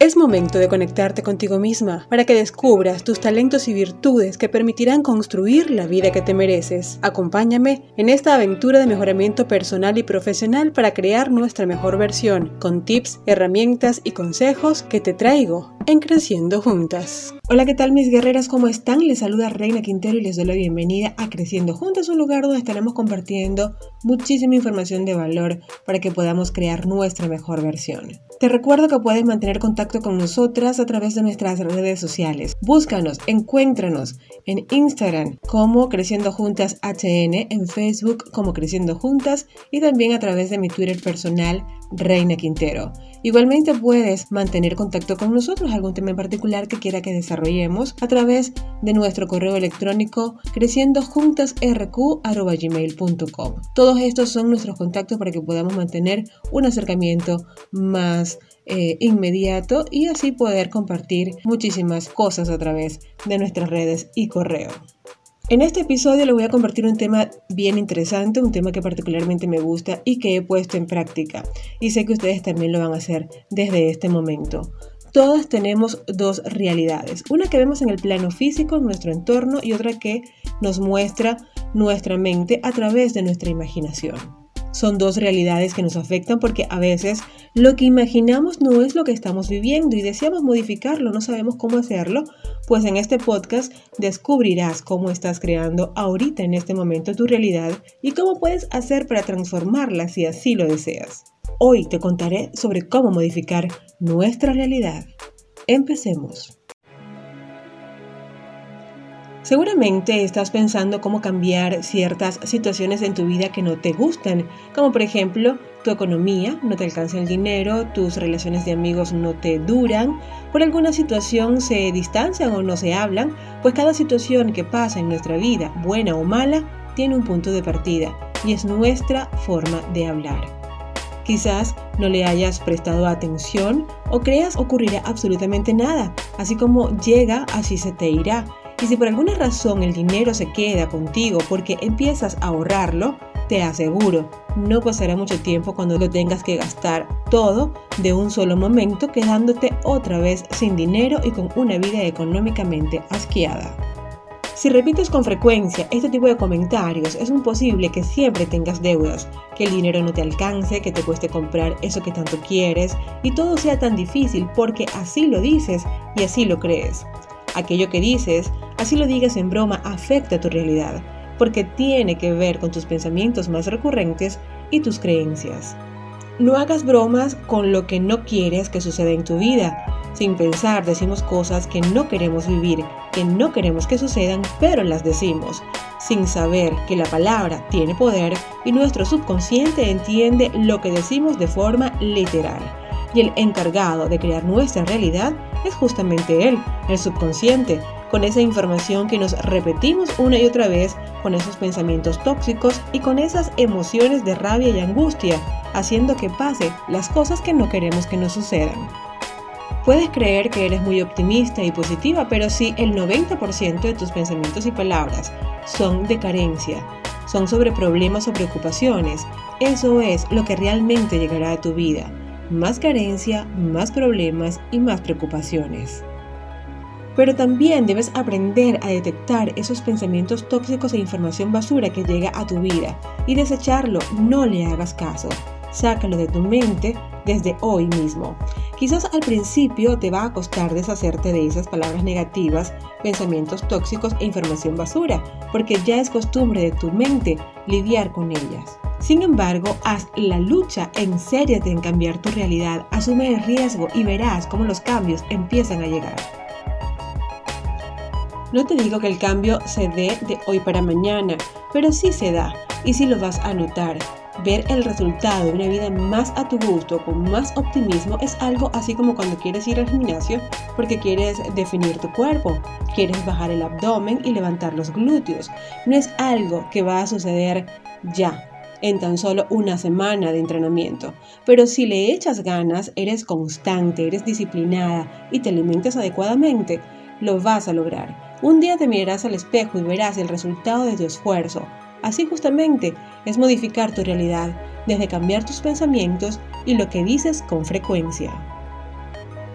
Es momento de conectarte contigo misma para que descubras tus talentos y virtudes que permitirán construir la vida que te mereces. Acompáñame en esta aventura de mejoramiento personal y profesional para crear nuestra mejor versión, con tips, herramientas y consejos que te traigo en Creciendo Juntas. Hola, ¿qué tal mis guerreras? ¿Cómo están? Les saluda Reina Quintero y les doy la bienvenida a Creciendo Juntas, un lugar donde estaremos compartiendo muchísima información de valor para que podamos crear nuestra mejor versión. Te recuerdo que puedes mantener contacto con nosotras a través de nuestras redes sociales. Búscanos, encuéntranos en Instagram como Creciendo Juntas HN, en Facebook como Creciendo Juntas y también a través de mi Twitter personal Reina Quintero. Igualmente puedes mantener contacto con nosotros, algún tema en particular que quiera que desarrollemos a través de nuestro correo electrónico creciendojuntasrq.gmail.com. Todos estos son nuestros contactos para que podamos mantener un acercamiento más eh, inmediato y así poder compartir muchísimas cosas a través de nuestras redes y correo. En este episodio le voy a compartir un tema bien interesante, un tema que particularmente me gusta y que he puesto en práctica. Y sé que ustedes también lo van a hacer desde este momento. Todas tenemos dos realidades, una que vemos en el plano físico, en nuestro entorno, y otra que nos muestra nuestra mente a través de nuestra imaginación son dos realidades que nos afectan porque a veces lo que imaginamos no es lo que estamos viviendo y deseamos modificarlo, no sabemos cómo hacerlo, pues en este podcast descubrirás cómo estás creando ahorita en este momento tu realidad y cómo puedes hacer para transformarla si así lo deseas. Hoy te contaré sobre cómo modificar nuestra realidad. Empecemos. Seguramente estás pensando cómo cambiar ciertas situaciones en tu vida que no te gustan, como por ejemplo tu economía, no te alcanza el dinero, tus relaciones de amigos no te duran, por alguna situación se distancian o no se hablan, pues cada situación que pasa en nuestra vida, buena o mala, tiene un punto de partida y es nuestra forma de hablar. Quizás no le hayas prestado atención o creas ocurrirá absolutamente nada, así como llega, así se te irá. Y si por alguna razón el dinero se queda contigo porque empiezas a ahorrarlo, te aseguro, no pasará mucho tiempo cuando lo tengas que gastar todo de un solo momento, quedándote otra vez sin dinero y con una vida económicamente asqueada. Si repites con frecuencia este tipo de comentarios, es muy posible que siempre tengas deudas, que el dinero no te alcance, que te cueste comprar eso que tanto quieres y todo sea tan difícil porque así lo dices y así lo crees. Aquello que dices, así lo digas en broma, afecta tu realidad, porque tiene que ver con tus pensamientos más recurrentes y tus creencias. No hagas bromas con lo que no quieres que suceda en tu vida. Sin pensar decimos cosas que no queremos vivir, que no queremos que sucedan, pero las decimos, sin saber que la palabra tiene poder y nuestro subconsciente entiende lo que decimos de forma literal y el encargado de crear nuestra realidad es justamente él, el subconsciente, con esa información que nos repetimos una y otra vez, con esos pensamientos tóxicos y con esas emociones de rabia y angustia, haciendo que pase las cosas que no queremos que nos sucedan. Puedes creer que eres muy optimista y positiva, pero si el 90% de tus pensamientos y palabras son de carencia, son sobre problemas o preocupaciones, eso es lo que realmente llegará a tu vida más carencia, más problemas y más preocupaciones. Pero también debes aprender a detectar esos pensamientos tóxicos e información basura que llega a tu vida y desecharlo, no le hagas caso. Sácalo de tu mente desde hoy mismo. Quizás al principio te va a costar deshacerte de esas palabras negativas, pensamientos tóxicos e información basura, porque ya es costumbre de tu mente lidiar con ellas. Sin embargo, haz la lucha en serio en cambiar tu realidad, asume el riesgo y verás cómo los cambios empiezan a llegar. No te digo que el cambio se dé de hoy para mañana, pero sí se da y sí lo vas a notar. Ver el resultado de una vida más a tu gusto, con más optimismo, es algo así como cuando quieres ir al gimnasio porque quieres definir tu cuerpo, quieres bajar el abdomen y levantar los glúteos. No es algo que va a suceder ya, en tan solo una semana de entrenamiento. Pero si le echas ganas, eres constante, eres disciplinada y te alimentas adecuadamente, lo vas a lograr. Un día te mirarás al espejo y verás el resultado de tu esfuerzo. Así justamente es modificar tu realidad desde cambiar tus pensamientos y lo que dices con frecuencia.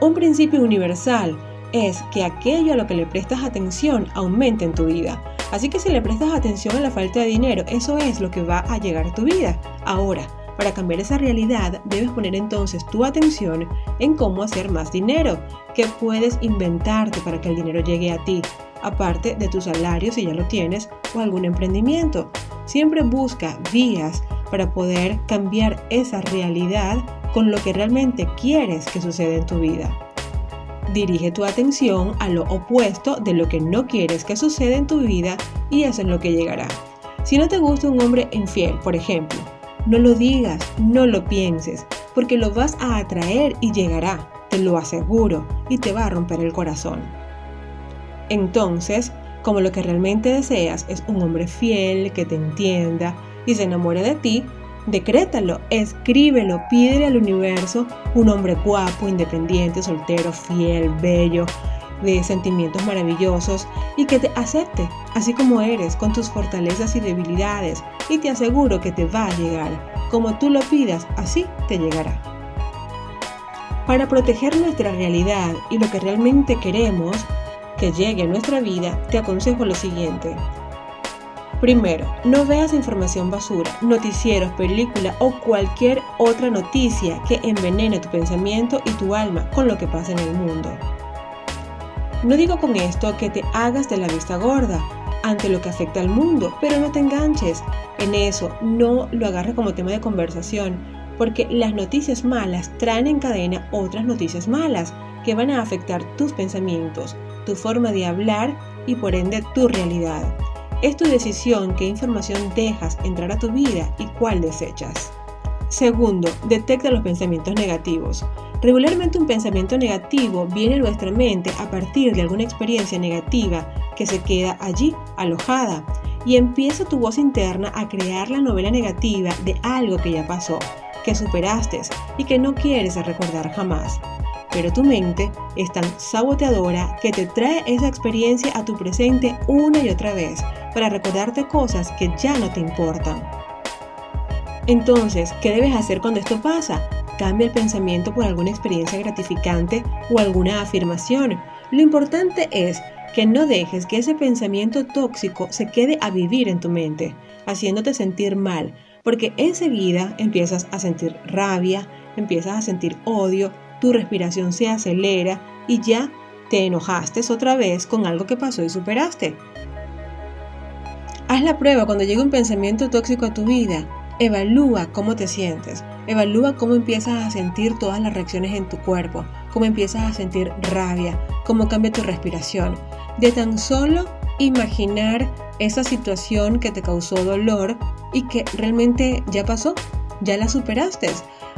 Un principio universal es que aquello a lo que le prestas atención aumente en tu vida. Así que si le prestas atención a la falta de dinero, eso es lo que va a llegar a tu vida. Ahora, para cambiar esa realidad, debes poner entonces tu atención en cómo hacer más dinero, que puedes inventarte para que el dinero llegue a ti, aparte de tu salario si ya lo tienes o algún emprendimiento. Siempre busca vías para poder cambiar esa realidad con lo que realmente quieres que suceda en tu vida. Dirige tu atención a lo opuesto de lo que no quieres que suceda en tu vida y eso es lo que llegará. Si no te gusta un hombre infiel, por ejemplo, no lo digas, no lo pienses, porque lo vas a atraer y llegará, te lo aseguro, y te va a romper el corazón. Entonces, como lo que realmente deseas es un hombre fiel, que te entienda y se enamore de ti, decrétalo, escríbelo, pídele al universo un hombre guapo, independiente, soltero, fiel, bello, de sentimientos maravillosos y que te acepte así como eres, con tus fortalezas y debilidades, y te aseguro que te va a llegar. Como tú lo pidas, así te llegará. Para proteger nuestra realidad y lo que realmente queremos que llegue a nuestra vida, te aconsejo lo siguiente. Primero, no veas información basura, noticieros, película o cualquier otra noticia que envenene tu pensamiento y tu alma con lo que pasa en el mundo. No digo con esto que te hagas de la vista gorda ante lo que afecta al mundo, pero no te enganches en eso, no lo agarres como tema de conversación, porque las noticias malas traen en cadena otras noticias malas que van a afectar tus pensamientos, tu forma de hablar y por ende tu realidad. Es tu decisión qué información dejas entrar a tu vida y cuál desechas. Segundo, detecta los pensamientos negativos. Regularmente un pensamiento negativo viene a nuestra mente a partir de alguna experiencia negativa que se queda allí alojada y empieza tu voz interna a crear la novela negativa de algo que ya pasó, que superaste y que no quieres recordar jamás. Pero tu mente es tan saboteadora que te trae esa experiencia a tu presente una y otra vez para recordarte cosas que ya no te importan. Entonces, ¿qué debes hacer cuando esto pasa? Cambia el pensamiento por alguna experiencia gratificante o alguna afirmación. Lo importante es que no dejes que ese pensamiento tóxico se quede a vivir en tu mente, haciéndote sentir mal, porque enseguida empiezas a sentir rabia, empiezas a sentir odio, tu respiración se acelera y ya te enojaste otra vez con algo que pasó y superaste. Haz la prueba cuando llegue un pensamiento tóxico a tu vida. Evalúa cómo te sientes. Evalúa cómo empiezas a sentir todas las reacciones en tu cuerpo, cómo empiezas a sentir rabia, cómo cambia tu respiración. De tan solo imaginar esa situación que te causó dolor y que realmente ya pasó, ya la superaste.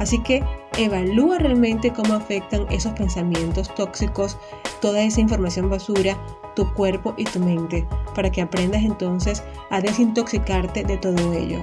Así que evalúa realmente cómo afectan esos pensamientos tóxicos, toda esa información basura, tu cuerpo y tu mente, para que aprendas entonces a desintoxicarte de todo ello.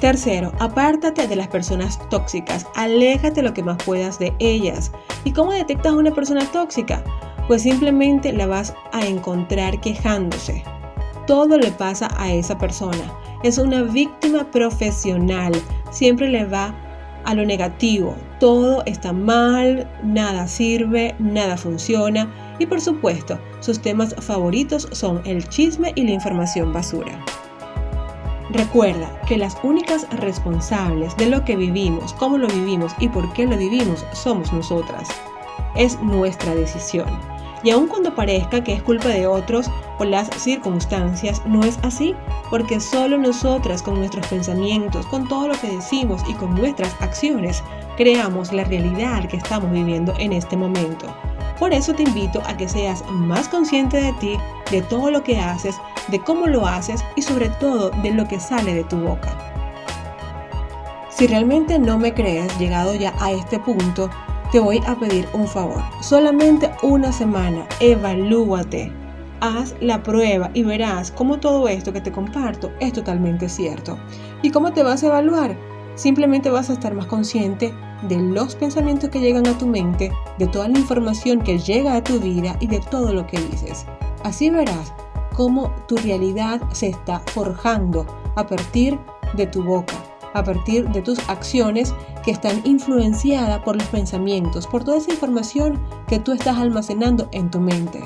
Tercero, apártate de las personas tóxicas, aléjate lo que más puedas de ellas. ¿Y cómo detectas a una persona tóxica? Pues simplemente la vas a encontrar quejándose. Todo le pasa a esa persona. Es una víctima profesional. Siempre le va a lo negativo. Todo está mal, nada sirve, nada funciona. Y por supuesto, sus temas favoritos son el chisme y la información basura. Recuerda que las únicas responsables de lo que vivimos, cómo lo vivimos y por qué lo vivimos somos nosotras. Es nuestra decisión. Y aun cuando parezca que es culpa de otros o las circunstancias, no es así, porque solo nosotras con nuestros pensamientos, con todo lo que decimos y con nuestras acciones, creamos la realidad que estamos viviendo en este momento. Por eso te invito a que seas más consciente de ti, de todo lo que haces de cómo lo haces y sobre todo de lo que sale de tu boca. Si realmente no me crees llegado ya a este punto, te voy a pedir un favor. Solamente una semana, evalúate. Haz la prueba y verás cómo todo esto que te comparto es totalmente cierto. ¿Y cómo te vas a evaluar? Simplemente vas a estar más consciente de los pensamientos que llegan a tu mente, de toda la información que llega a tu vida y de todo lo que dices. Así verás cómo tu realidad se está forjando a partir de tu boca, a partir de tus acciones que están influenciadas por los pensamientos, por toda esa información que tú estás almacenando en tu mente.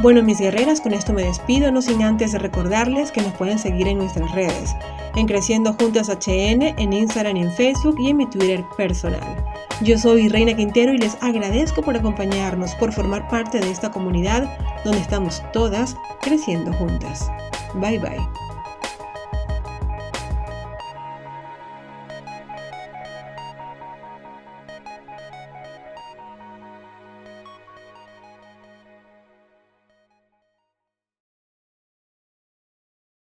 Bueno, mis guerreras, con esto me despido, no sin antes recordarles que nos pueden seguir en nuestras redes, en Creciendo Juntas HN, en Instagram en Facebook y en mi Twitter personal. Yo soy Reina Quintero y les agradezco por acompañarnos, por formar parte de esta comunidad donde estamos todas creciendo juntas. Bye bye.